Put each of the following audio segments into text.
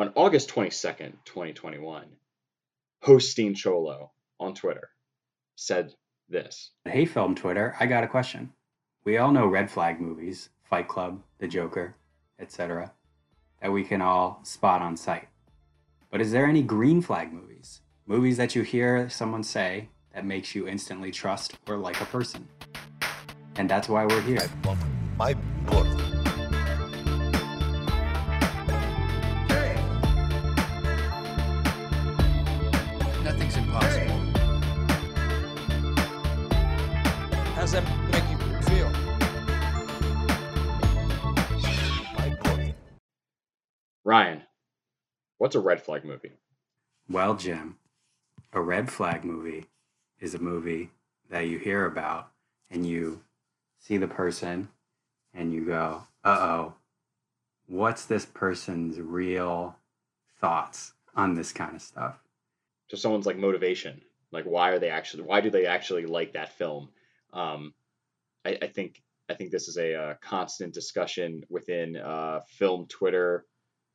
On August 22nd, 2021, Hosteen Cholo on Twitter said this. Hey, Film Twitter, I got a question. We all know red flag movies, Fight Club, The Joker, etc., that we can all spot on sight. But is there any green flag movies? Movies that you hear someone say that makes you instantly trust or like a person? And that's why we're here. My book. What's a red flag movie? Well, Jim, a red flag movie is a movie that you hear about and you see the person and you go, uh oh, what's this person's real thoughts on this kind of stuff? So someone's like motivation, like why are they actually, why do they actually like that film? Um, I, I think I think this is a, uh constant discussion within uh, film Twitter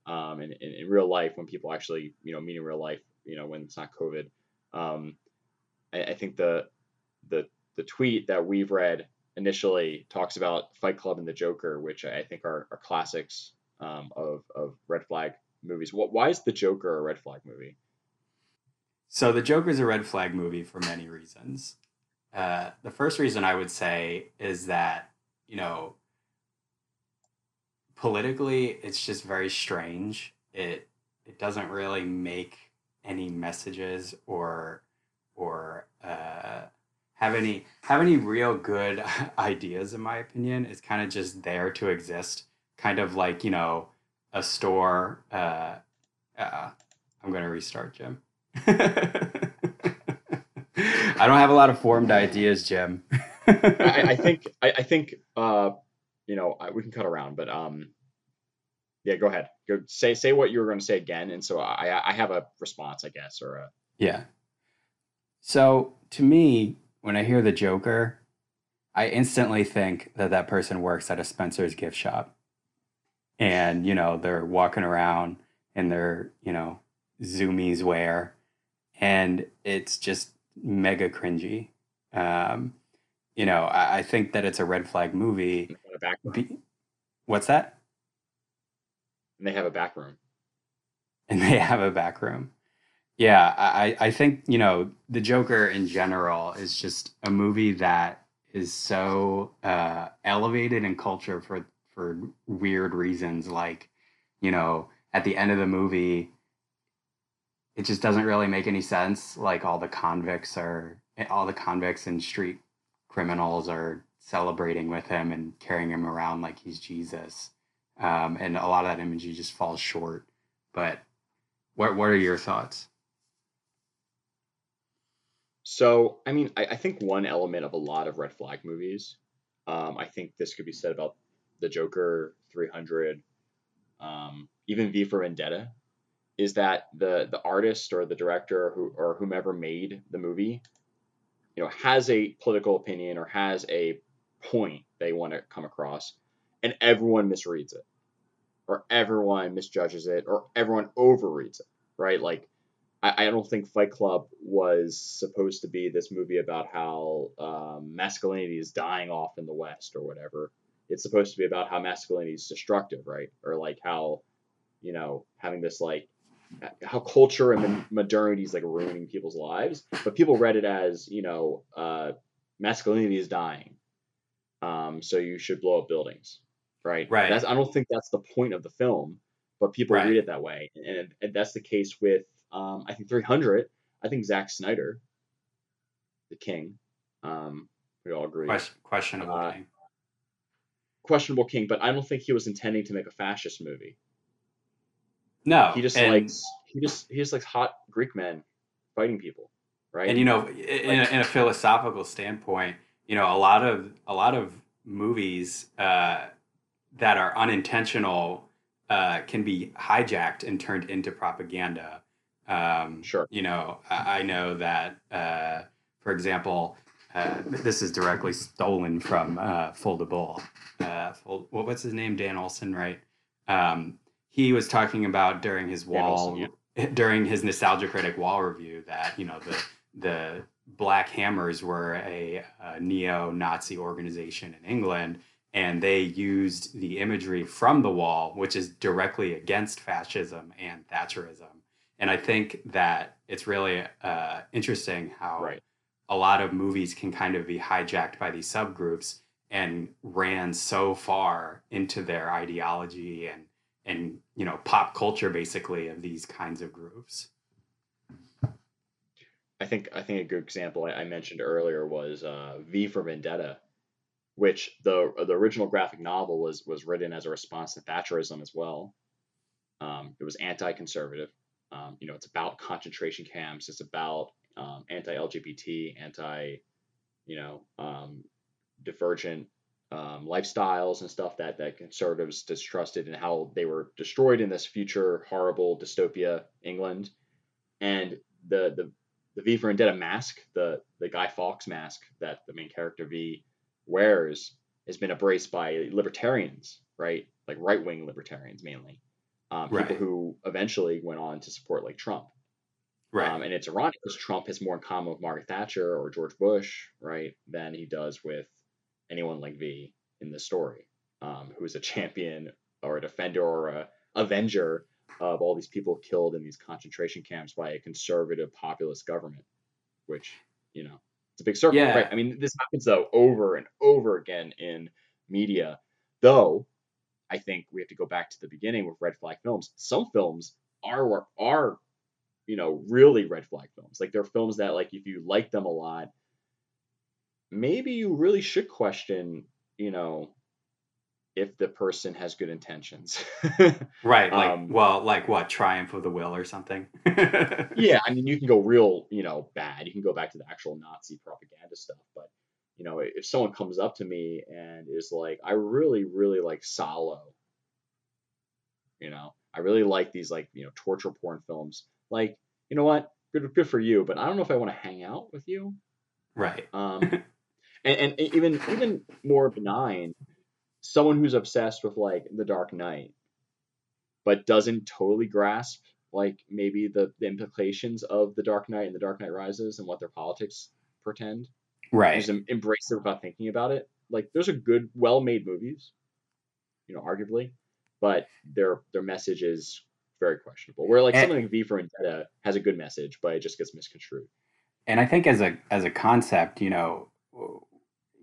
um, and, and in real life when people actually you know meet in real life, you know when it's not COVID. Um, I, I think the the the tweet that we've read initially talks about Fight Club and The Joker, which I think are, are classics um, of of red flag movies. What why is The Joker a red flag movie? So, The Joker is a red flag movie for many reasons. Uh, the first reason I would say is that, you know, politically, it's just very strange. It it doesn't really make any messages or or uh, have any have any real good ideas in my opinion. It's kind of just there to exist, kind of like you know a store. Uh, uh, I'm gonna restart, Jim. I don't have a lot of formed ideas, Jim. I, I think I, I think uh, you know I, we can cut around, but um, yeah, go ahead. Go say say what you were going to say again, and so I I have a response, I guess, or a Yeah. So to me, when I hear the Joker, I instantly think that that person works at a Spencer's gift shop. And, you know, they're walking around in their, you know, zoomies wear. And it's just mega cringy. Um, you know, I, I think that it's a red flag movie. A back room. Be- What's that? And they have a back room. and they have a back room. Yeah, I, I think, you know, the Joker in general is just a movie that is so uh, elevated in culture for for weird reasons. Like, you know, at the end of the movie, it just doesn't really make any sense. Like all the convicts are all the convicts and street criminals are celebrating with him and carrying him around like he's Jesus. Um, and a lot of that imagery just falls short. But what what are your thoughts? So, I mean, I, I think one element of a lot of red flag movies, um, I think this could be said about the Joker 300, um, even V for Vendetta, is that the the artist or the director who or whomever made the movie, you know, has a political opinion or has a point they want to come across, and everyone misreads it, or everyone misjudges it, or everyone overreads it, right? Like I, I don't think Fight Club was supposed to be this movie about how um, masculinity is dying off in the West or whatever. It's supposed to be about how masculinity is destructive, right? Or like how, you know, having this like how culture and modernity is like ruining people's lives. But people read it as, you know, uh, masculinity is dying, um, so you should blow up buildings, right? Right. That's I don't think that's the point of the film, but people Right. read it that way, and, and that's the case with um, I think 300. I think Zack Snyder, the king, um, we all agree, Question, questionable Uh, game. questionable king, but I don't think he was intending to make a fascist movie. No, He just and, likes he just he just likes hot Greek men fighting people, right? and you know, in a, in a philosophical standpoint, you know, a lot of a lot of movies uh, that are unintentional uh, can be hijacked and turned into propaganda. Um, Sure. You know, I, I know that, uh, for example, uh, this is directly stolen from uh, Foldable. Uh, Fold, what, what's his name? Dan Olson, right? Um, he was talking about during his wall Wilson, during his nostalgia critic wall review that you know the the Black Hammers were a, a neo-Nazi organization in England, and they used the imagery from the wall, which is directly against fascism and Thatcherism. And I think that it's really uh, interesting how Right. a lot of movies can kind of be hijacked by these subgroups and ran so far into their ideology and and you know pop culture basically of these kinds of groups. I think I think a good example I, I mentioned earlier was uh, V for Vendetta, which the the original graphic novel was was written as a response to Thatcherism as well. Um, it was anti-conservative. Um, you know, it's about concentration camps. It's about um, anti-LGBT, anti, you know, um, divergent um, lifestyles and stuff that that conservatives distrusted and how they were destroyed in this future horrible dystopia England. And the the the V for Vendetta mask, the the Guy Fawkes mask that the main character V wears, has been embraced by libertarians, right? Like right wing libertarians mainly, um, Right. people who eventually went on to support like Trump. Right. Um, and it's ironic because Trump has more in common with Margaret Thatcher or George Bush, right, than he does with anyone like V in the story, um, who is a champion or a defender or a avenger of all these people killed in these concentration camps by a conservative populist government, which, you know, it's a big circle, Yeah. right? I mean, this happens though over and over again in media, though. I think we have to go back to the beginning with red flag films. Some films are are you know really red flag films. Like they're films that like if you like them a lot, maybe you really should question, you know, if the person has good intentions. right. Like um, well, like what Triumph of the Will or something. yeah, I mean, you can go real, you know, bad. You can go back to the actual Nazi propaganda stuff. But, you know, if someone comes up to me and is like, I really, really like Salo, you know, I really like these, like, you know, torture porn films. Like, you know what? Good, good for you. But I don't know if I want to hang out with you. right. Um, and, and even even more benign, someone who's obsessed with like The Dark Knight, but doesn't totally grasp like maybe the, the implications of The Dark Knight and The Dark Knight Rises and what their politics pretend. Right. Just em- embrace it without thinking about it. Like those are good, well-made movies, you know, arguably, but their their message is very questionable. Where like And- something like V for Vendetta has a good message, but it just gets misconstrued. and I think as a as a concept, you know,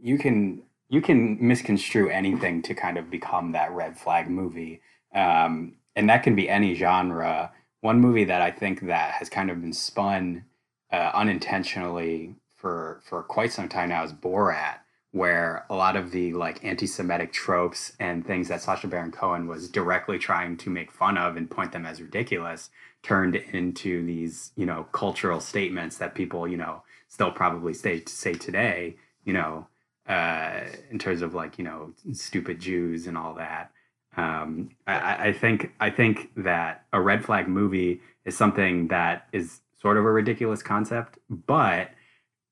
you can you can misconstrue anything to kind of become that red flag movie, um, and that can be any genre. One movie that I think that has kind of been spun uh, unintentionally for for quite some time now is Borat, where a lot of the like anti-Semitic tropes and things that Sacha Baron Cohen was directly trying to make fun of and point them as ridiculous turned into these you know cultural statements that people you know still probably say say today you know uh in terms of like you know stupid jews and all that um I- I, think i think that a red flag movie is something that is sort of a ridiculous concept but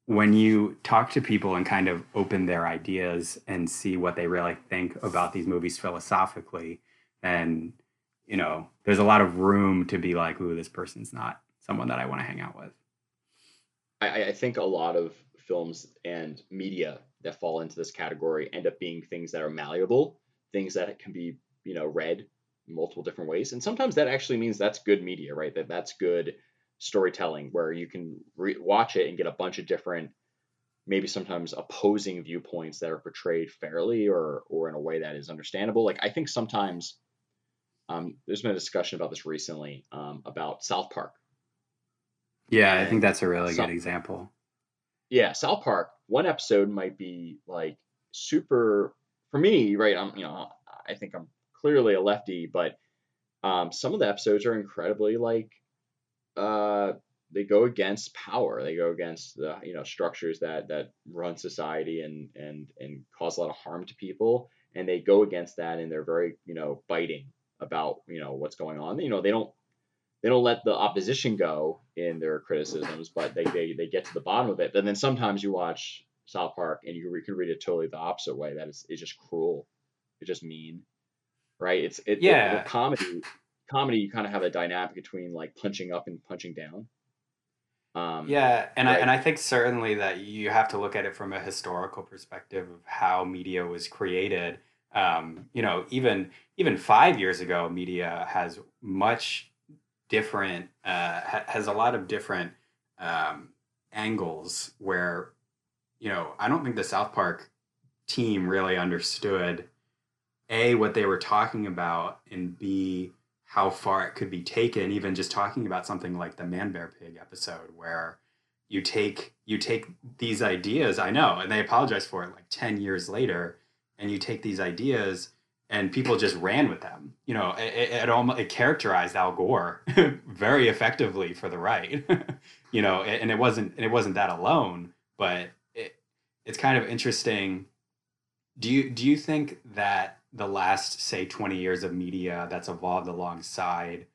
when you talk to people and kind of open their ideas and see what they really think about these movies philosophically then you know, there's a lot of room to be like, ooh, this person's not someone that I want to hang out with. I- I think a lot of films and media that fall into this category end up being things that are malleable, things that can be, you know, read multiple different ways. And sometimes that actually means that's good media, right? That that's good storytelling where you can re- watch it and get a bunch of different, maybe sometimes opposing viewpoints that are portrayed fairly or or in a way that is understandable. Like I think sometimes um, there's been a discussion about this recently um, about South Park. Yeah, I think that's a really some- good example. yeah, South Park, one episode might be like super for me, right? I'm, you know, I think I'm clearly a lefty, but um, some of the episodes are incredibly like, uh, they go against power. They go against the you know structures that that run society and and and cause a lot of harm to people, and they go against that, and they're very you know biting about you know what's going on. You know, they don't they don't let the opposition go in their criticisms, but they, they, they get to the bottom of it. And then sometimes you watch South Park and you, re- can read it totally the opposite way. That is it's just cruel. It's just mean, right? It's it, Yeah. the comedy comedy, you kind of have a dynamic between like punching up and punching down. Um, Yeah, and I and I think certainly that you have to look at it from a historical perspective of how media was created. Um, you know, even even five years ago, media has much different uh, ha- has a lot of different um, angles where you know I don't think the South Park team really understood a what they were talking about and b how far it could be taken even just talking about something like the man bear pig episode where you take you take these ideas i know and they apologize for it like 10 years later and you take these ideas and people just ran with them. You know it, it, almost it characterized al gore very effectively for the right. You know and it wasn't and it wasn't that alone but it, it's kind of interesting. Do you do you think that the last say 20 years of media that's evolved alongside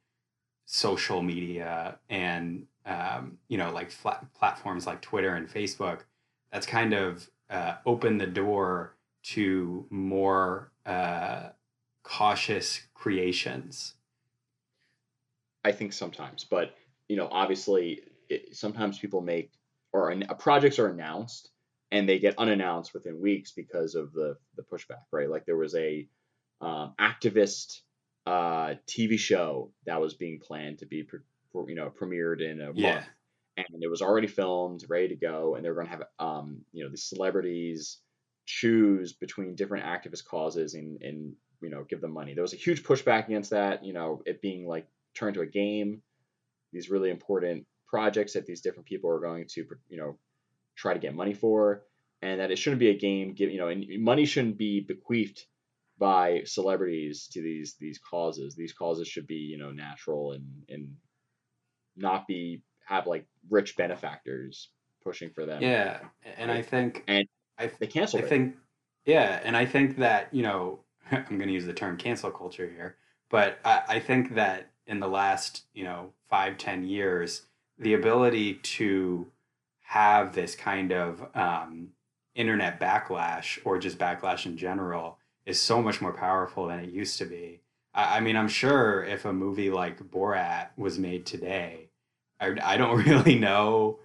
social media and um, you know like flat platforms like Twitter and Facebook that's kind of uh, opened the door to more uh, cautious creations I think sometimes, but you know, obviously, it, sometimes people make or an, projects are announced and they get unannounced within weeks because of the the pushback, right? Like there was a um, activist uh, TV show that was being planned to be, pre- pre- you know, premiered in a Yeah. month, and it was already filmed, ready to go, and they were going to have, um, you know, the celebrities choose between different activist causes and and you know give them money. There was a huge pushback against that, you know, it being like turned to a game. These really important projects that these different people are going to, you know, try to get money for, and that it shouldn't be a game. Give you know, and money shouldn't be bequeathed by celebrities to these these causes. These causes should be you know natural and and not be have like rich benefactors pushing for them. yeah and I think And I they canceled I it. think, yeah, and I think that you know, I'm going to use the term cancel culture here, but I, I think that in the last you know five ten years, the ability to have this kind of um, internet backlash or just backlash in general is so much more powerful than it used to be. I, I mean, I'm sure if a movie like Borat was made today, I, I don't really know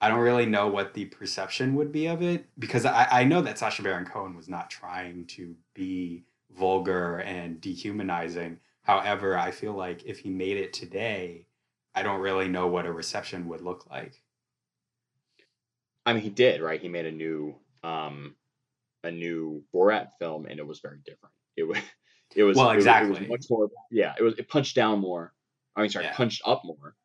I don't really know what the perception would be of it because I, I know that Sacha Baron Cohen was not trying to be vulgar and dehumanizing. However, I feel like if he made it today, I don't really know what a reception would look like. I mean, he did right. He made a new um a new Borat film, and it was very different. It was it was Well, it was- it was exactly. much more. Yeah, it was it punched down more. I mean, sorry, Yeah. punched up more,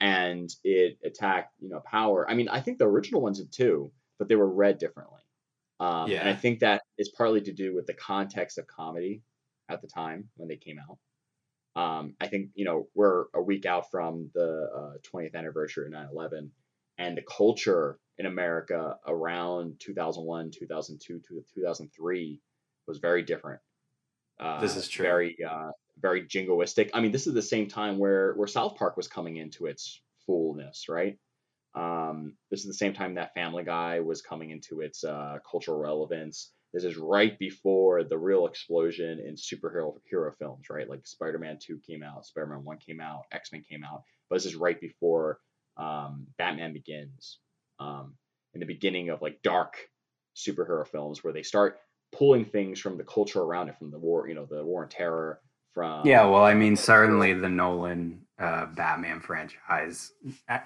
and it attacked you know power. I mean, I think the original ones did too, but they were read differently. Um, And I think that is partly to do with the context of comedy at the time when they came out. Um, I think you know we're a week out from the uh, 20th anniversary of 9/11, and the culture in America around 2001, 2002, to 2003 was very different. Uh, This is true. Very, uh, very jingoistic. I mean, this is the same time where where South Park was coming into its fullness, right? Um, this is the same time that Family Guy was coming into its uh, cultural relevance. This is right before the real explosion in superhero hero films, right? Like Spider-Man 2 came out, Spider-Man 1 came out, X-Men came out, but this is right before um, Batman Begins, um, in the beginning of like dark superhero films where they start pulling things from the culture around it, from the war, you know, the war on terror, from Yeah, well, I mean, certainly the Nolan uh, Batman franchise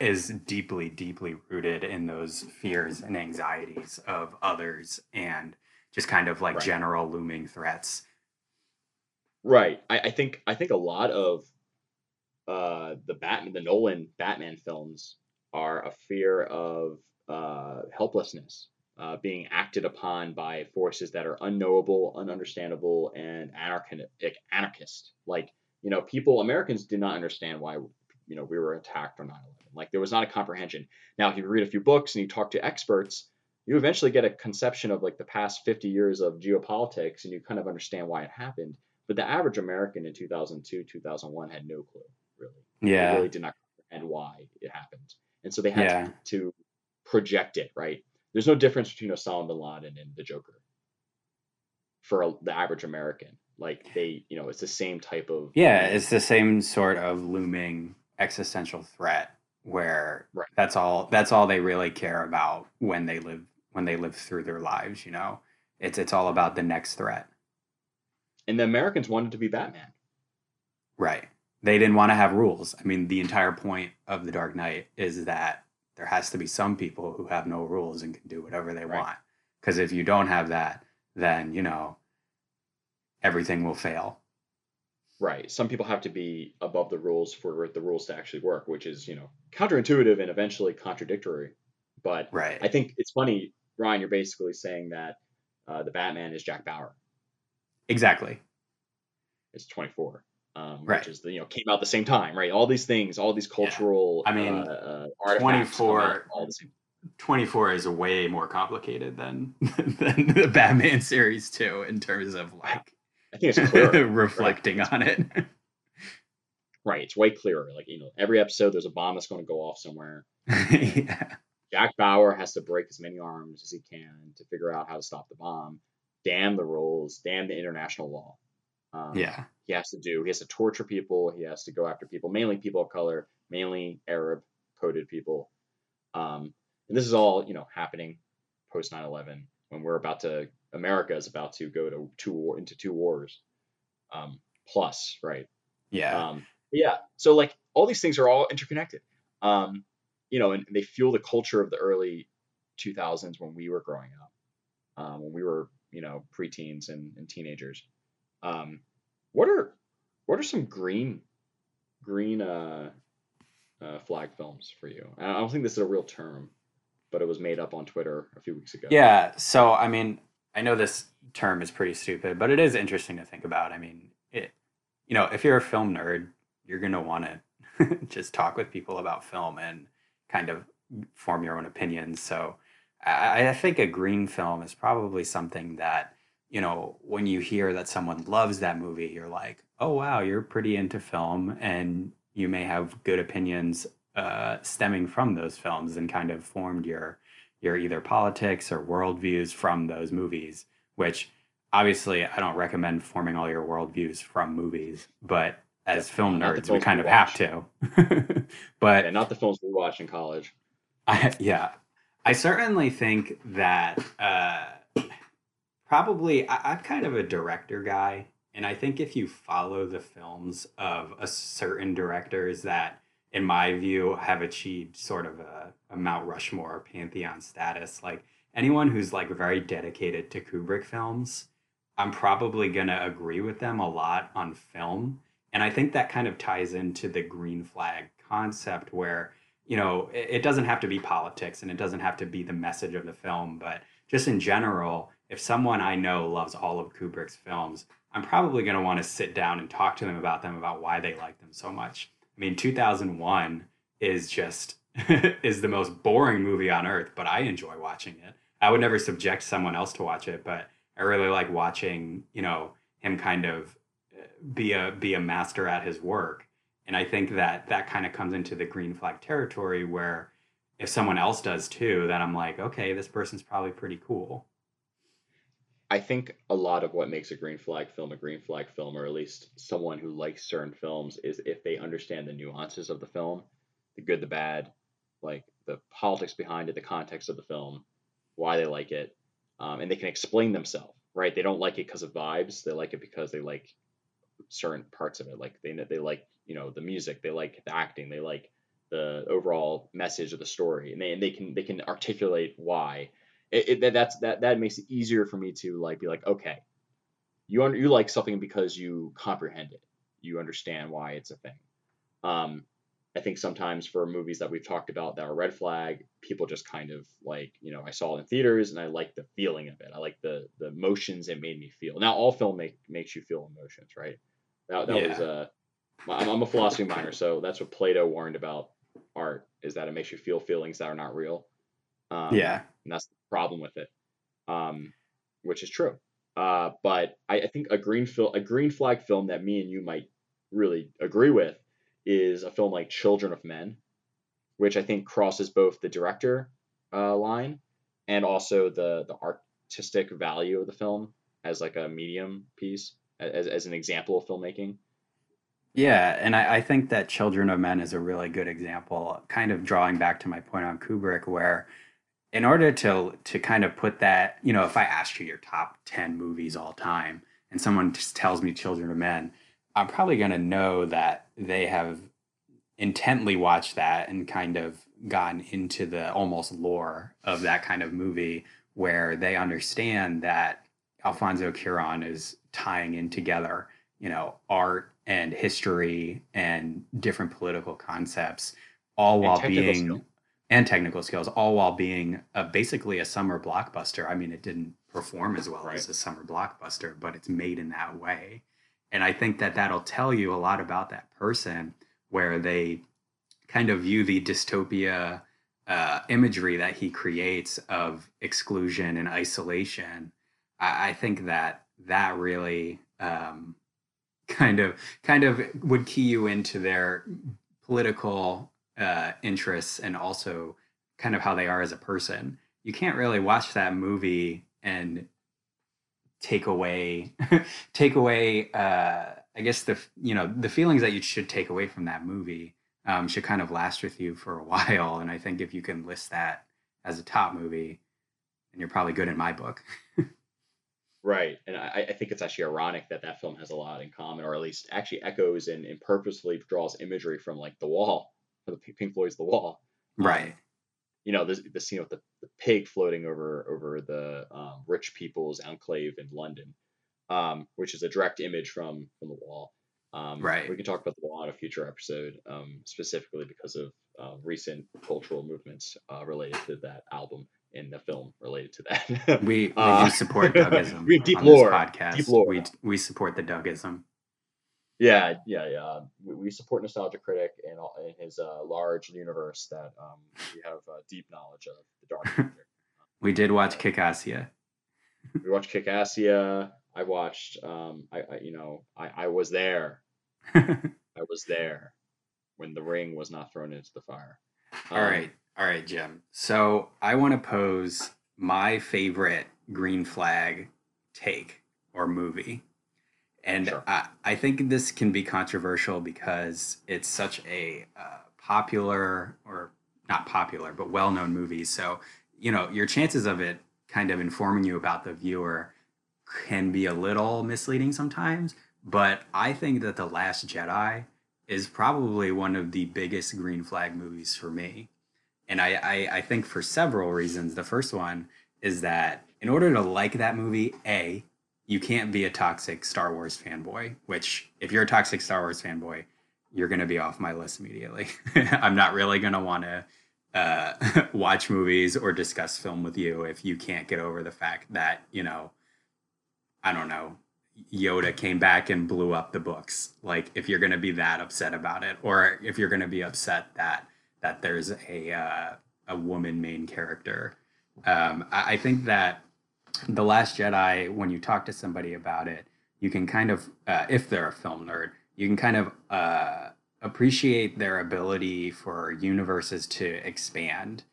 is deeply, deeply rooted in those fears and anxieties of others and just kind of like Right. general looming threats. Right. I, I think I think a lot of uh, the Batman, the Nolan Batman films are a fear of uh, helplessness, uh, being acted upon by forces that are unknowable, ununderstandable, and anarchic, anarchist. Like you know, people Americans did not understand why you know we were attacked on 9/11. Like there was not a comprehension. Now, if you read a few books and you talk to experts, you eventually get a conception of like the past 50 years of geopolitics, and you kind of understand why it happened. But the average American in 2002, 2001 had no clue, really. They Yeah. really did not comprehend why it happened. And so they had Yeah. to, to project it, right? There's no difference between Osama bin Laden and the Joker for a, the average American. Like they, you know, it's the same type of Yeah, it's the same sort of looming existential threat where Right. that's all that's all they really care about when they live when they live through their lives, you know. It's it's all about the next threat. and the Americans wanted to be Batman. Right. They didn't want to have rules. I mean, the entire point of The Dark Knight is that there has to be some people who have no rules and can do whatever they Right. want. Because if you don't have that, then, you know, everything will fail. Right. Some people have to be above the rules for the rules to actually work, which is, you know, counterintuitive and eventually contradictory. But Right. I think it's funny, Ryan, you're basically saying that uh, the Batman is Jack Bauer. exactly. It's 24. Um, Right. Which is, the, you know, came out the same time, right? All these things, all these cultural I mean, uh, uh, twenty four. All the same. 24 is way more complicated than than the Batman series too in terms of like I think it's clearer. reflecting on it. right. It's way clearer. Like, you know, every episode there's a bomb that's going to go off somewhere. yeah. Jack Bauer has to break as many arms as he can to figure out how to stop the bomb. Damn the rules. Damn the international law. Um, Yeah. He has to do. He has to torture people. He has to go after people, mainly people of color, mainly Arab coded people. Um, and this is all you know happening post 9/11 when we're about to America is about to go to two war into two wars. Um, plus, right? Yeah. Um, yeah, so like all these things are all interconnected. Um, you know, and they fuel the culture of the early 2000s when we were growing up, um, when we were, you know, preteens and, and teenagers. Um, what are what are some green green uh, uh, flag films for you? I don't think this is a real term, but it was made up on Twitter a few weeks ago. Yeah. So, I mean, I know this term is pretty stupid, but it is interesting to think about. I mean, it, you know, if you're a film nerd, you're to want to just talk with people about film and kind of form your own opinions. So, I, I think a green film is probably something that, you know, when you hear that someone loves that movie, you're like, oh, wow, you're pretty into film and you may have good opinions uh, stemming from those films and kind of formed your your either politics or worldviews from those movies, which obviously I don't recommend forming all your worldviews from movies, but as Yeah, film nerds, we kind we of have to. but and not the films we watch in college. I, yeah, I certainly think that uh, probably I, I'm kind of a director guy, and I think if you follow the films of a certain directors that, in my view, have achieved sort of a, a Mount Rushmore pantheon status, like anyone who's like very dedicated to Kubrick films, I'm probably gonna agree with them a lot on film, and I think that kind of ties into the green flag concept where you know, it, it doesn't have to be politics and it doesn't have to be the message of the film, but just in general, if someone I know loves all of Kubrick's films, I'm probably going to want to sit down and talk to them about them, about why they like them so much. I mean, 2001 is just is the most boring movie on earth, but I enjoy watching it. I would never subject someone else to watch it, but I really like watching, you know, him kind of uh, be a be a master at his work. And I think that that kind of comes into the green flag territory where if someone else does too, then I'm like, okay, this person's probably pretty cool. I think a lot of what makes a green flag film a green flag film, or at least someone who likes certain films, is if they understand the nuances of the film, the good, the bad, like the politics behind it, the context of the film, why they like it, um, and they can explain themselves. Right? They don't like it because of vibes. They like it because they like certain parts of it. Like they they like you know the music, they like the acting, they like the overall message of the story, and they and they can they can articulate why it, it, that- that's that that makes it easier for me to like be like okay you un- you like something because you comprehend it. You understand why it's a thing. Um i think sometimes for movies that we've talked about that are red flag people just kind of like you know i saw it in theaters and i like the feeling of it. I like the the emotions it made me feel. Now all film make, makes you feel emotions right? That, that was Yeah. uh I'm, I'm a philosophy minor so that's what plato warned about art is that it makes you feel feelings that are not real. Um, yeah. and that's problem with it, um, which is true. Uh, but I, I think a green fil- a green flag film that me and you might really agree with is a film like Children of Men, which I think crosses both the director uh, line and also the the artistic value of the film as like a medium piece as as an example of filmmaking. Yeah, and I, I think that Children of Men is a really good example, kind of drawing back to my point on Kubrick, where in order to to kind of put that, you know, if I asked you your top ten movies all time, and someone just tells me Children of Men, I'm probably going to know that they have intently watched that and kind of gotten into the almost lore of that kind of movie, where they understand that Alfonso Cuarón is tying in together, you know, art and history and different political concepts, all And while being skill. And technical skills, all while being a, basically a summer blockbuster. I mean, it didn't perform as well Right. as a summer blockbuster, but it's made in that way. And I think that that'll tell you a lot about that person, where they kind of view the dystopia uh, imagery that he creates of exclusion and isolation. I, I think that that really um, kind of kind of would key you into their political uh, interests and also kind of how they are as a person. You can't really watch that movie and take away take away uh, I guess the you know the feelings that you should take away from that movie um, should kind of last with you for a while. And I think if you can list that as a top movie, then you're probably good in my book. Right, and I, I think it's actually ironic that that film has a lot in common, or at least actually echoes and, and purposefully draws imagery from like The Wall, the Pink Floyd's The Wall. Um, Right. You know, the the scene with the, the pig floating over over the um, rich people's enclave in London, um, which is a direct image from from The Wall. Um, Right. We can talk about The Wall in a future episode, um, specifically because of uh, recent cultural movements uh, related to that album and the film related to that. We, we Uh, do support Dougism we have deep lore, podcast. deep lore. We we support the Dougism. Yeah, yeah, yeah. We, we support Nostalgia Critic and, all, and his uh, large universe that um, we have uh, deep knowledge of the dark. We did watch Kickassia. we watched Kickassia. I watched, um, I, I, you know, I, I was there. I was there when the ring was not thrown into the fire. All Um, right. All right, Jim. So I want to pose my favorite green flag take or movie. And Sure. I, I think this can be controversial because it's such a uh, popular or not popular, but well known movie. So, you know, your chances of it kind of informing you about the viewer can be a little misleading sometimes. But I think that The Last Jedi is probably one of the biggest green flag movies for me. And I, I, I think for several reasons. The first one is that in order to like that movie, A, you can't be a toxic Star Wars fanboy, which if you're a toxic Star Wars fanboy, you're going to be off my list immediately. I'm not really going to want to uh, watch movies or discuss film with you if you can't get over the fact that, you know, I don't know, Yoda came back and blew up the books. Like if you're going to be that upset about it, or if you're going to be upset that that there's a uh, a woman main character, um, I, I think that the Last Jedi, when you talk to somebody about it, you can kind of, uh, if they're a film nerd, you can kind of uh, appreciate their ability for universes to expand.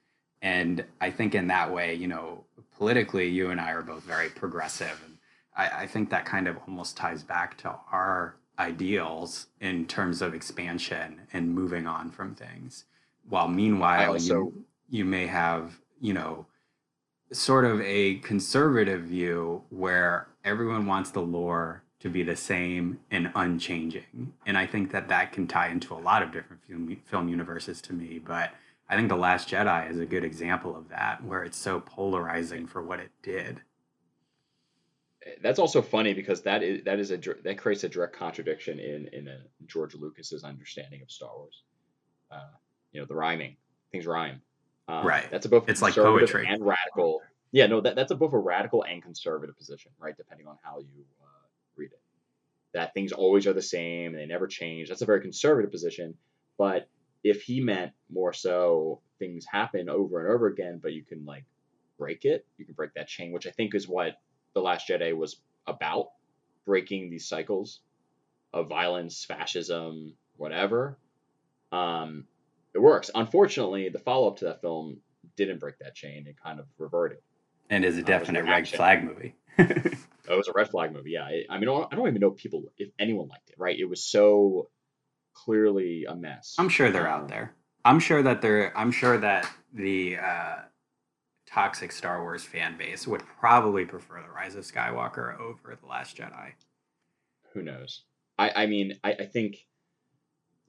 And I think in that way, you know, politically, you and I are both very progressive. And I, I think that kind of almost ties back to our ideals in terms of expansion and moving on from things. While meanwhile, also- you, you may have, you know, sort of a conservative view where everyone wants the lore to be the same and unchanging. And I think that that can tie into a lot of different film, film universes to me. But I think The Last Jedi is a good example of that, where it's so polarizing for what it did. That's also funny because that is that is a that creates a direct contradiction in in a George Lucas's understanding of Star Wars. Uh, you know, the rhyming things rhyme. Um, Right. That's a both It's like poetry. and radical. Yeah, no, that, that's a both a radical and conservative position, right? Depending on how you uh, read it. That things always are the same and they never change. That's a very conservative position. But if he meant more so things happen over and over again, but you can like break it, you can break that chain, which I think is what The Last Jedi was about breaking these cycles of violence, fascism, whatever. Um, it works. Unfortunately, the follow up to that film didn't break that chain and kind of reverted. And is a was definite red reaction. flag movie. It was a red flag movie. Yeah, I, I mean, I don't, even know if people, if anyone liked it. Right? It was so clearly a mess. I'm sure they're Um, out there. I'm sure that they're. I'm sure that the uh, toxic Star Wars fan base would probably prefer the Rise of Skywalker over the Last Jedi. Who knows? I, I mean, I, I think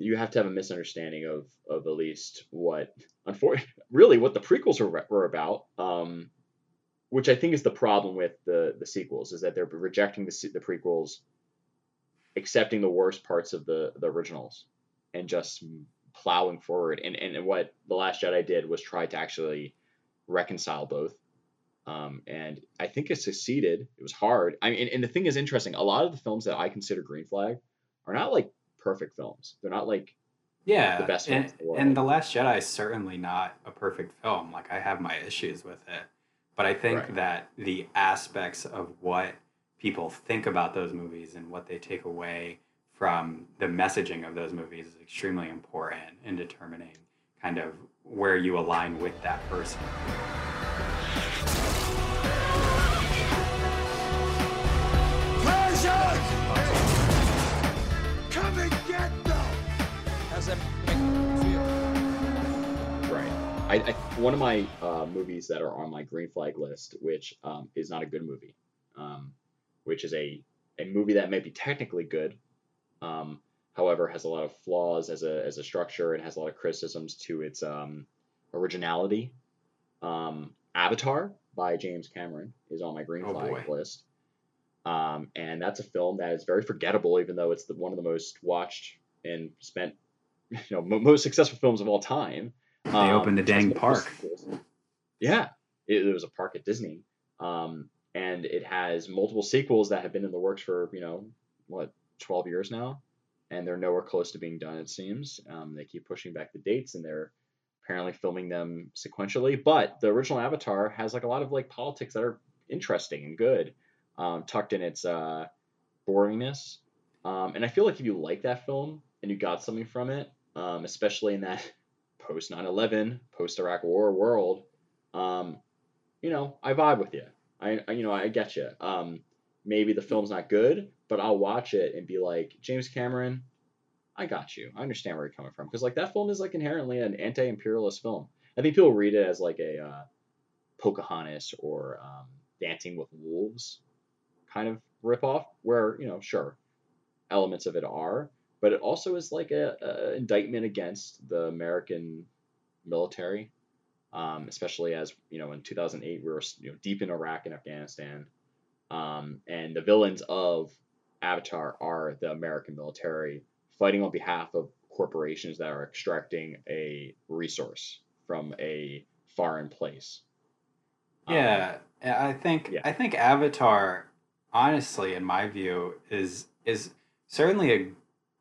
you have to have a misunderstanding of of at least what, unfortunately, really what the prequels were, were about. Um, which I think is the problem with the the sequels is that they're rejecting the the prequels, accepting the worst parts of the the originals, and just plowing forward. And and what the Last Jedi did was try to actually reconcile both. Um, and I think it succeeded. It was hard. I mean, and, and the thing is interesting. A lot of the films that I consider green flag are not like perfect films. They're not like Yeah, The best and, the world. and the Last Jedi is certainly not a perfect film. Like I have my issues with it, but I think Right. that the aspects of what people think about those movies and what they take away from the messaging of those movies is extremely important in determining kind of where you align with that person. Right. I, I one of my uh, movies that are on my green flag list, which um, is not a good movie, um, which is a a movie that may be technically good, um, however has a lot of flaws as a as a structure and has a lot of criticisms to its um, originality. Um, Avatar by James Cameron is on my green Oh, flag boy. list. Um, and that's a film that is very forgettable, even though it's the, one of the most watched and spent, you know, most successful films of all time. They Um, opened a dang park. Yeah, it, it was a park at Disney, um, and it has multiple sequels that have been in the works for you know what twelve years now, and they're nowhere close to being done. It seems um, they keep pushing back the dates, and they're apparently filming them sequentially. But the original Avatar has like a lot of like politics that are interesting and good, um, tucked in its uh, boringness. Um, and I feel like if you like that film and you got something from it, um, especially in that post 9/11, post Iraq War world, um, you know, I vibe with you. I, I you know I get you. Um, maybe the film's not good, but I'll watch it and be like James Cameron. I got you. I understand where you're coming from because like that film is like inherently an anti-imperialist film. I think people read it as like a uh, Pocahontas or um, Dancing with Wolves kind of ripoff, where you know sure elements of it are, but it also is like a, a indictment against the American military, um, especially as you know in 2008 we were you know deep in Iraq and Afghanistan, um, and the villains of Avatar are the American military fighting on behalf of corporations that are extracting a resource from a foreign place. Um, Yeah, I think yeah. I think Avatar, honestly, in my view, is is certainly a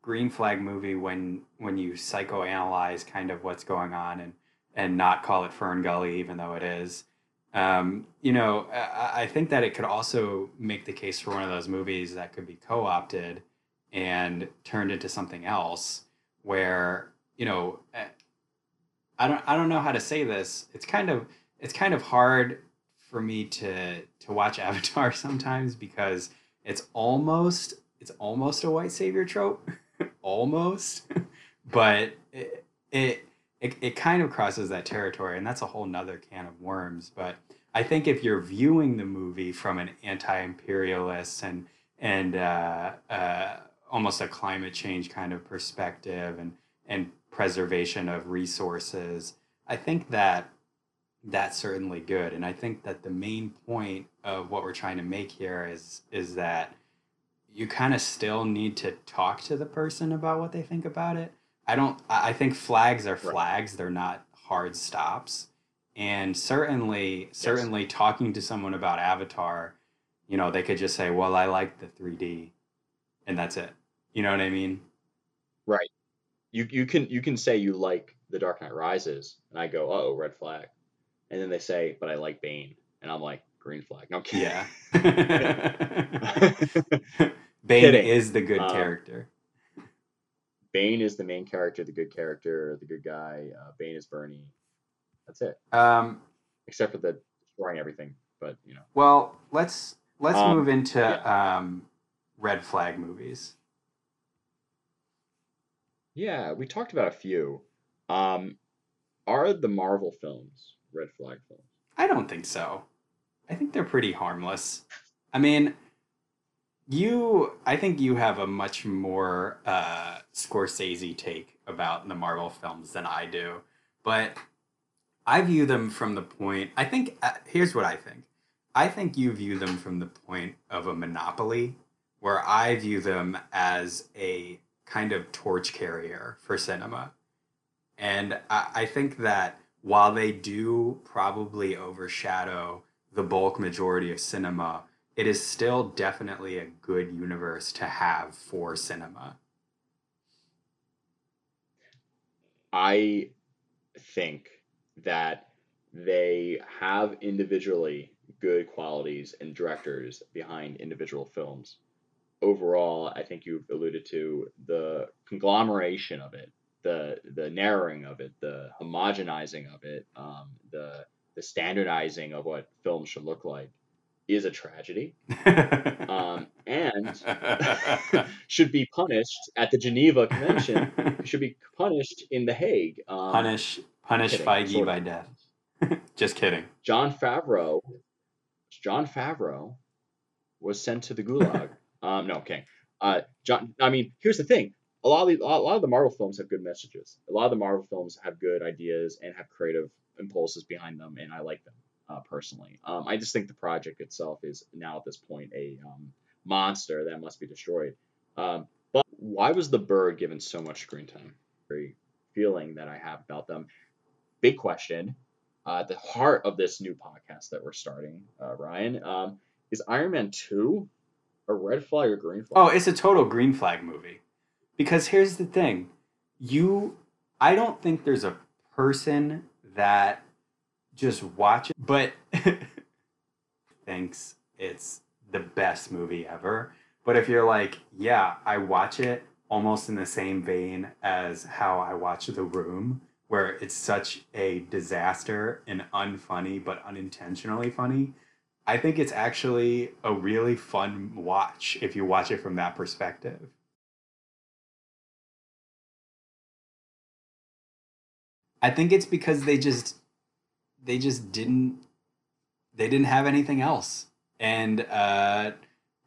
green flag movie when when you psychoanalyze kind of what's going on and and not call it Fern Gully, even though it is. Um, you know, I, I think that it could also make the case for one of those movies that could be co-opted and turned into something else, where you know, eh, I don't I don't know how to say this. It's kind of it's kind of hard for me to to watch Avatar sometimes because it's almost it's almost a white savior trope, almost, but it, it it it kind of crosses that territory, and that's a whole nother can of worms. But I think if you're viewing the movie from an anti-imperialist and and uh, uh, almost a climate change kind of perspective and and preservation of resources, I think that that's certainly good and i think that the main point of what we're trying to make here is is that you kind of still need to talk to the person about what they think about it. I don't i think flags are Right. flags they're not hard stops. And certainly certainly talking to someone about avatar you know they could just say well i like the 3d and that's it. You know what i mean? Right. You you can you can say you like The Dark Knight Rises, and I go, oh, red flag, and then they say, but I like Bane, and I'm like, green flag. No kidding. yeah bane Kidding. is the good Um, character Bane is the main character, the good character, the good guy. Uh, Bane is Bernie. That's it, Um, except for the destroying everything. But you know, well, let's let's Um, move into um, red flag movies. Yeah, we talked about a few. Um, are the Marvel films red flag films? I don't think so. I think they're pretty harmless. I mean, you, I think you have a much more uh, Scorsese take about the Marvel films than I do. But I view them from the point, I think, uh, here's what I think. I think you view them from the point of a monopoly, where I view them as a kind of torch carrier for cinema. And I, I think that while they do probably overshadow the bulk majority of cinema, it is still definitely a good universe to have for cinema. I think that they have individually good qualities and directors behind individual films. Overall, I think you've alluded to the conglomeration of it, the the narrowing of it, the homogenizing of it, um, the the standardizing of what films should look like is a tragedy, um, and should be punished at the Geneva Convention. should be punished in The Hague. Um, punish punish kidding, Feige sort by death. Just kidding. Jon Favreau, Jon Favreau was sent to the gulag. um, no, okay. Uh, John. I mean, here's the thing. A lot of the, a lot of the Marvel films have good messages. A lot of the Marvel films have good ideas and have creative impulses behind them, and I like them uh, personally. Um, I just think the project itself is now at this point a um, monster that must be destroyed. Um, but why was the bird given so much screen time? Very feeling that I have about them. Big question uh, at the heart of this new podcast that we're starting, uh, Ryan, um, is Iron Man 2 a red flag or green flag? Oh, it's a total green flag movie. Because here's the thing. You I don't think there's a person that just watch it but thinks it's the best movie ever. But if you're like, yeah, I watch it almost in the same vein as how I watch The Room, where it's such a disaster and unfunny but unintentionally funny. I think it's actually a really fun watch if you watch it from that perspective. I think it's because they just they just didn't they didn't have anything else. And uh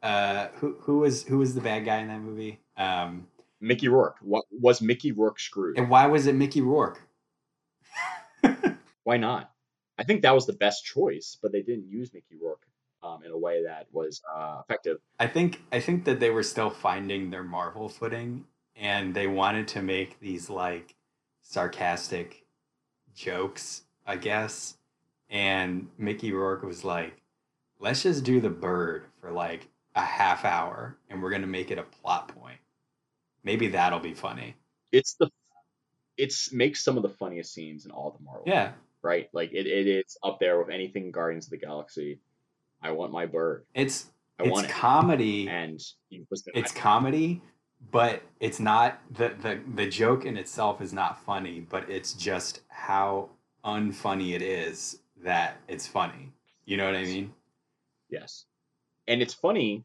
uh who who was who was the bad guy in that movie? Um Mickey Rourke. What was Mickey Rourke screwed? and why was it Mickey Rourke? Why not? I think that was the best choice, but they didn't use Mickey Rourke um, in a way that was uh, effective. I think I think that they were still finding their Marvel footing and they wanted to make these like sarcastic jokes, I guess. And Mickey Rourke was like, "Let's just do the bird for like a half hour and we're going to make it a plot point. Maybe that'll be funny." It's the it's makes some of the funniest scenes in all the Marvel. Yeah. Right? Like it, it is up there with anything Guardians of the Galaxy. I want my bird. It's I it's want it. comedy. And he was gonna it's comedy, but it's not the, the the joke in itself is not funny, but it's just how unfunny it is that it's funny. You know what I mean? Yes. And it's funny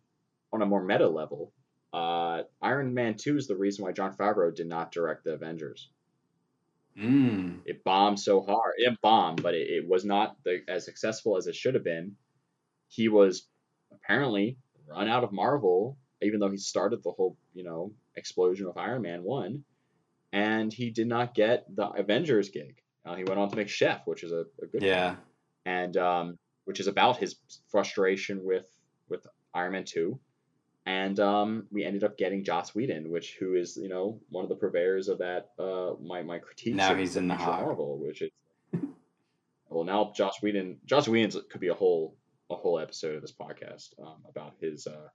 on a more meta level. Uh, Iron Man 2 is the reason why Jon Favreau did not direct the Avengers. Mm. It bombed so hard. It bombed, but it, it was not the, as successful as it should have been. He was apparently run out of Marvel, even though he started the whole, you know, explosion of Iron Man 1. And he did not get the Avengers gig. Uh, he went on to make Chef, which is a, a good Yeah. and um, which is about his frustration with with Iron Man two, and um, we ended up getting Joss Whedon, which who is you know one of the purveyors of that uh, my my critiques. Now he's in the Hawk. Marvel, which is well now Joss Whedon. Joss Whedon could be a whole a whole episode of this podcast um, about his uh,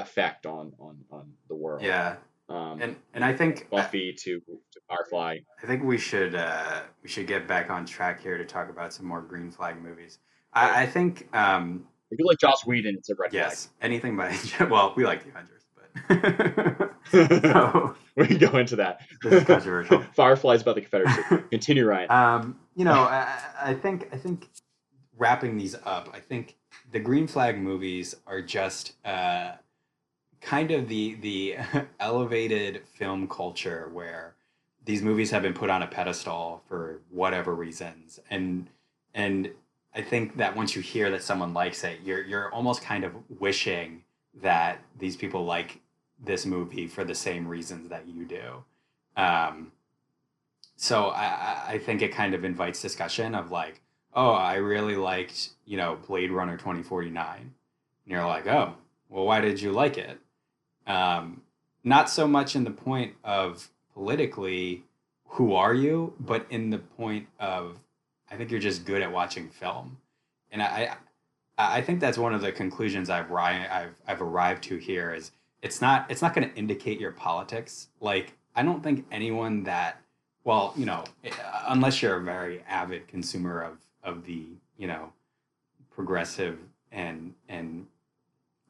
effect on on on the world. Yeah. Um, And and I think Buffy to to Firefly. I think we should uh we should get back on track here to talk about some more green flag movies. I, I think um If you like Joss Whedon, it's a red yes, anything by well, we like the Avengers, but so we can go into that. this is controversial. Firefly's about the Confederacy. Continue, Ryan. Um, you know, I, I think I think wrapping these up, I think the green flag movies are just uh, kind of the the elevated film culture where these movies have been put on a pedestal for whatever reasons and and I think that once you hear that someone likes it, you're you're almost kind of wishing that these people like this movie for the same reasons that you do. Um, so I, I- think it kind of invites discussion of like, oh, I really liked, you know, Blade Runner 2049. And you're like, oh, well, why did you like it? Um, not so much in the point of politically, who are you, but in the point of, I think you're just good at watching film. And I, I, think that's one of the conclusions I've, I've, I've arrived to here is it's not, it's not going to indicate your politics. Like, I don't think anyone that well, you know, eh, unless you're a very avid consumer of of the, you know, progressive and and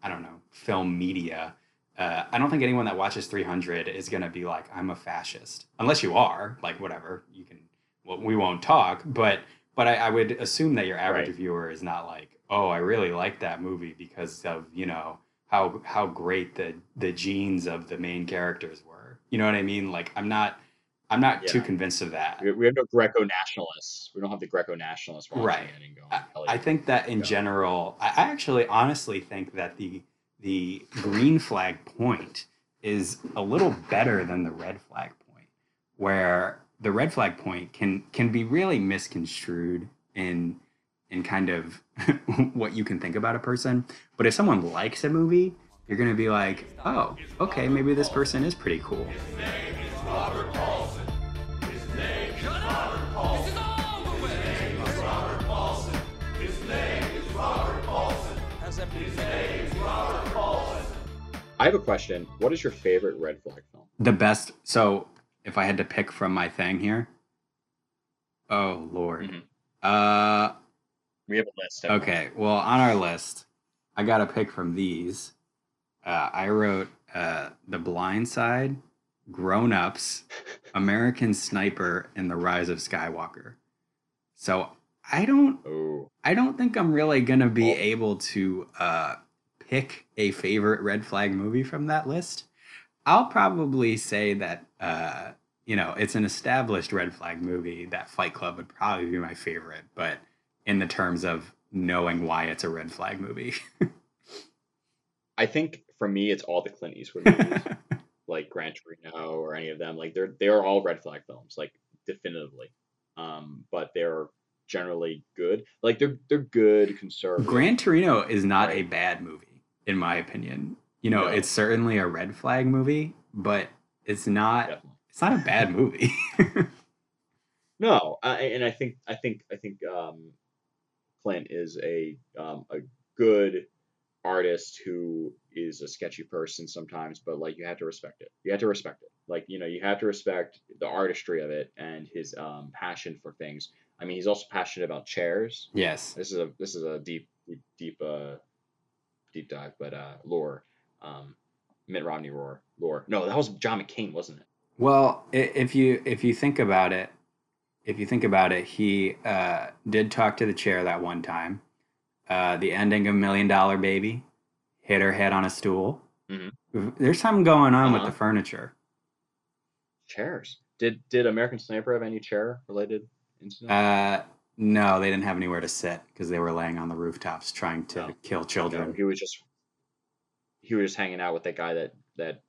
I don't know, film media, uh, I don't think anyone that watches 300 is going to be like, I'm a fascist. Unless you are, like, whatever, you can, well, we won't talk, but but I, I would assume that your average Right. viewer is not like, oh, I really like that movie because of, you know, how how great the the genes of the main characters were. You know what I mean? Like, I'm not. I'm not too convinced of that. We, have no Greco nationalists. We don't have the Greco nationalists Right. and going. I, I think that in Yeah. general, I actually honestly think that the the green flag point is a little better than the red flag point, where the red flag point can can be really misconstrued in in kind of what you can think about a person. But if someone likes a movie, you're gonna be like, oh, okay, maybe this person is pretty cool. I have a question. What is your favorite red flag film? The best. So if I had to pick from my thing here, oh lord. Mhm. Uh, We have a list. everyone. okay. Well, on our list, I got to pick from these. Uh, I wrote uh, The Blind Side, Grown Ups, American Sniper, and The Rise of Skywalker. So I don't Oh, I don't think I'm really gonna be Oh. able to uh, pick a favorite red flag movie from that list. I'll probably say that uh, you know it's an established red flag movie. That Fight Club would probably be my favorite, but in the terms of knowing why it's a red flag movie. I think for me, it's all the Clint Eastwood movies, like Gran Torino or any of them. Like they're they are all red flag films, like definitively. Um, but they're generally good. Like they're they're good conservative. Gran Torino is not a bad movie, in my opinion. You know, No. it's certainly a red flag movie, but it's not. Definitely. It's not a bad movie. No, I, and I think I think I think um, Clint is a um, a good artist who is a sketchy person sometimes, but like you have to respect it. You have to respect it. Like you know, you have to respect the artistry of it and his um, passion for things. I mean, he's also passionate about chairs. yes. This is a this is a deep deep deep uh deep dive, but uh lore. Um, Mitt Romney roar lore. No, that was John McCain, wasn't it? Well, if you if you think about it, if you think about it, he uh, did talk to the chair that one time. Uh, the ending of Million Dollar Baby, hit her head on a stool. Mhm. There's something going on with Uh-huh. the furniture. Chairs. Did did American Sniper have any chair related incidents? Uh, no, they didn't have anywhere to sit because they were laying on the rooftops trying to No. kill No, children. he was just he was just hanging out with that guy that that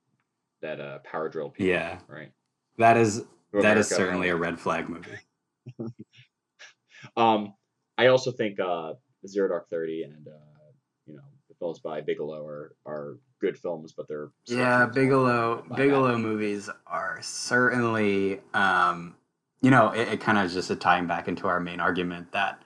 that uh power drill people. Yeah. Right. That is Who that is America- certainly a red flag movie. Um, I also think uh, Zero Dark Thirty and uh, you know the films by Bigelow are are good films, but they're Yeah, sketchy as well. Bigelow Bigelow bad. movies are certainly um you know, it, it kind of is just a tying back into our main argument that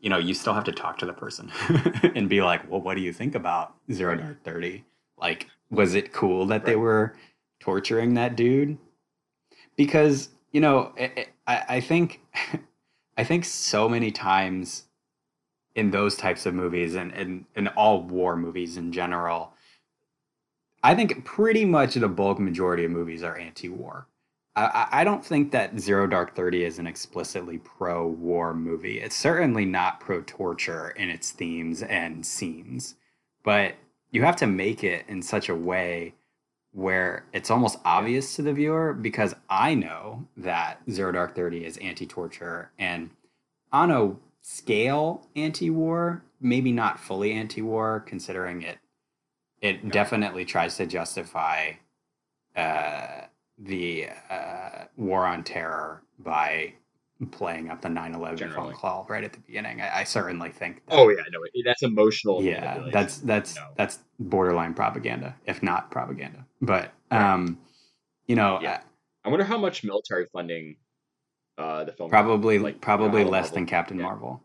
you know, you still have to talk to the person and be like, "Well, what do you think about Zero Dark 30? Like, was it cool that they were torturing that dude?" Because, you know, I, I I think I think so many times in those types of movies and in, in all war movies in general, I think pretty much the bulk majority of movies are anti-war. I- I, I don't think that Zero Dark Thirty is an explicitly pro-war movie. It's certainly not pro-torture in its themes and scenes, but you have to make it in such a way where it's almost obvious to the viewer because I know that Zero Dark Thirty is anti-torture and on a scale anti-war, maybe not fully anti-war, considering it it definitely tries to justify uh, the uh, war on terror by playing up the 9-11 phone call right at the beginning. I, I certainly think that, Oh yeah, no, it, that's emotional. yeah, that's that's know. that's borderline propaganda, if not propaganda. But um, you know, Yeah. uh, I wonder how much military funding uh, the film probably like, probably less than Captain yeah. Marvel.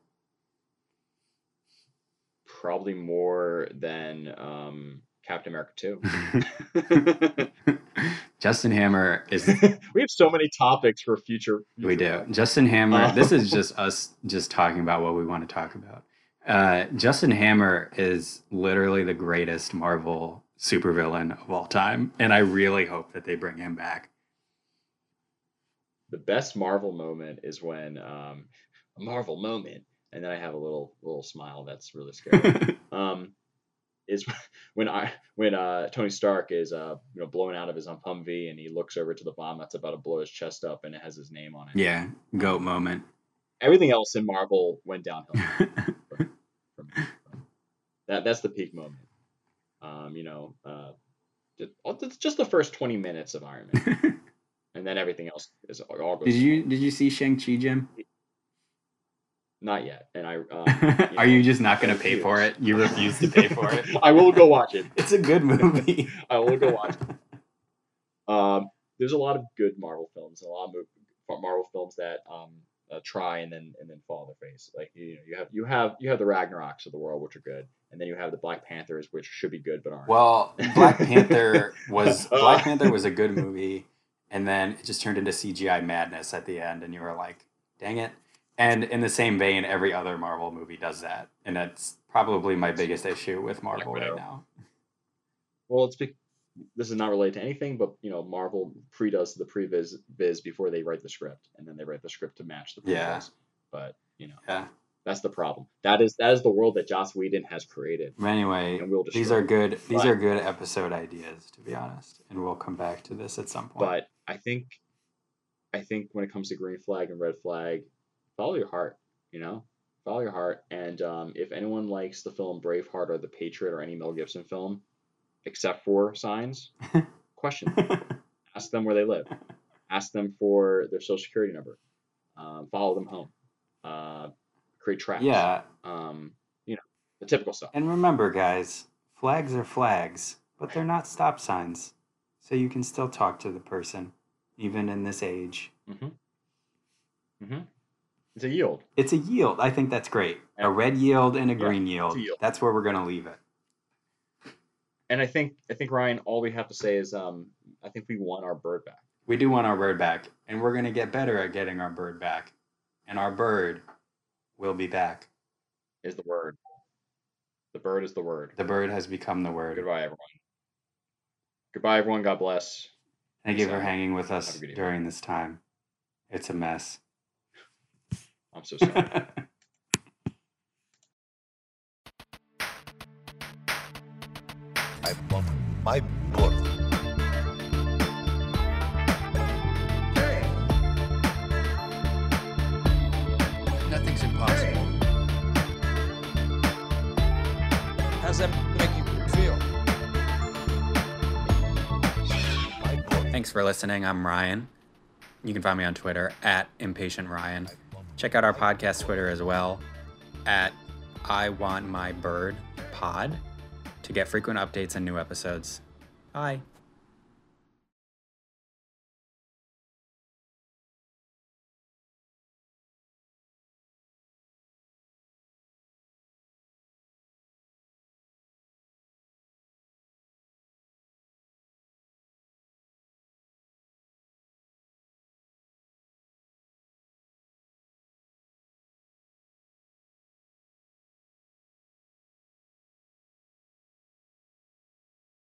probably more than um, Captain America Two. Justin Hammer is we have so many topics for future. We future do. Justin Hammer, Uh, this is just us just talking about what we want to talk about. Uh, Justin Hammer is literally the greatest Marvel supervillain of all time. And I really hope that they bring him back. The best Marvel moment is when um, a Marvel moment, and then I have a little little smile that's really scary. um, is when I when uh, Tony Stark is uh, you know blown out of his Humvee and he looks over to the bomb that's about to blow his chest up and it has his name on it. yeah, goat moment. Everything else in Marvel went downhill. from, from, that that's the peak moment. Um, you know, uh, just, it's just the first twenty minutes of Iron Man, and then everything else is all goes. did you did you see Shang Chi, Jim? Not yet, and I. Um, Are you just not going to pay for it? You refuse to pay for it. I will go watch it. It's a good movie. I will go watch it. Um, there's a lot of good Marvel films, and a lot of Marvel films that um uh, try and then and then fall on their face. Like you know, you have you have you have the Ragnaroks of the world, which are good, and then you have the Black Panthers, which should be good but aren't. Well, Black Panther was Uh. Black Panther was a good movie, and then it just turned into CGI madness at the end, and you were like, "Dang it!" And in the same vein, every other Marvel movie does that, and that's probably my biggest issue with Marvel right now. Well, it's be- this is not related to anything, but you know, Marvel pre does the previs biz before they write the script, and then they write the script to match the previs. Yeah. But you know, Yeah. that's the problem. That is that is the world that Joss Whedon has created, anyway, we'll these are it. good. These But- are good episode ideas, to be honest, and we'll come back to this at some point. But I think, I think when it comes to green flag and red flag, follow your heart. You know, follow your heart. And um, if anyone likes the film Braveheart or The Patriot or any Mel Gibson film, except for Signs, question: them. ask them where they live. Ask them for their social security number. Um, follow them home. Uh, create traps. yeah, Um, you know, the typical stuff. and remember, guys, flags are flags, but they're not stop signs, so you can still talk to the person, even in this age. Mm-hmm. Mm-hmm. It's a yield. It's a yield. I think that's great. A red yield and a Yeah, green yield. a yield. That's where we're gonna leave it. And I think I think Ryan, all we have to say is um, I think we want our bird back. We do want our bird back, and we're gonna get better at getting our bird back. And our bird will be back. Is the word. The bird is the word. The bird has become the word. Goodbye, everyone. Goodbye, everyone. God bless. Thank you for hanging with us a good evening. during this time. It's a mess. I'm so sorry. I want my book. Nothing's impossible. How's that make you feel? My book. Thanks for listening. I'm Ryan. You can find me on Twitter at impatient Ryan. Check out our podcast Twitter as well at I Want My Bird Pod to get frequent updates and new episodes. Bye.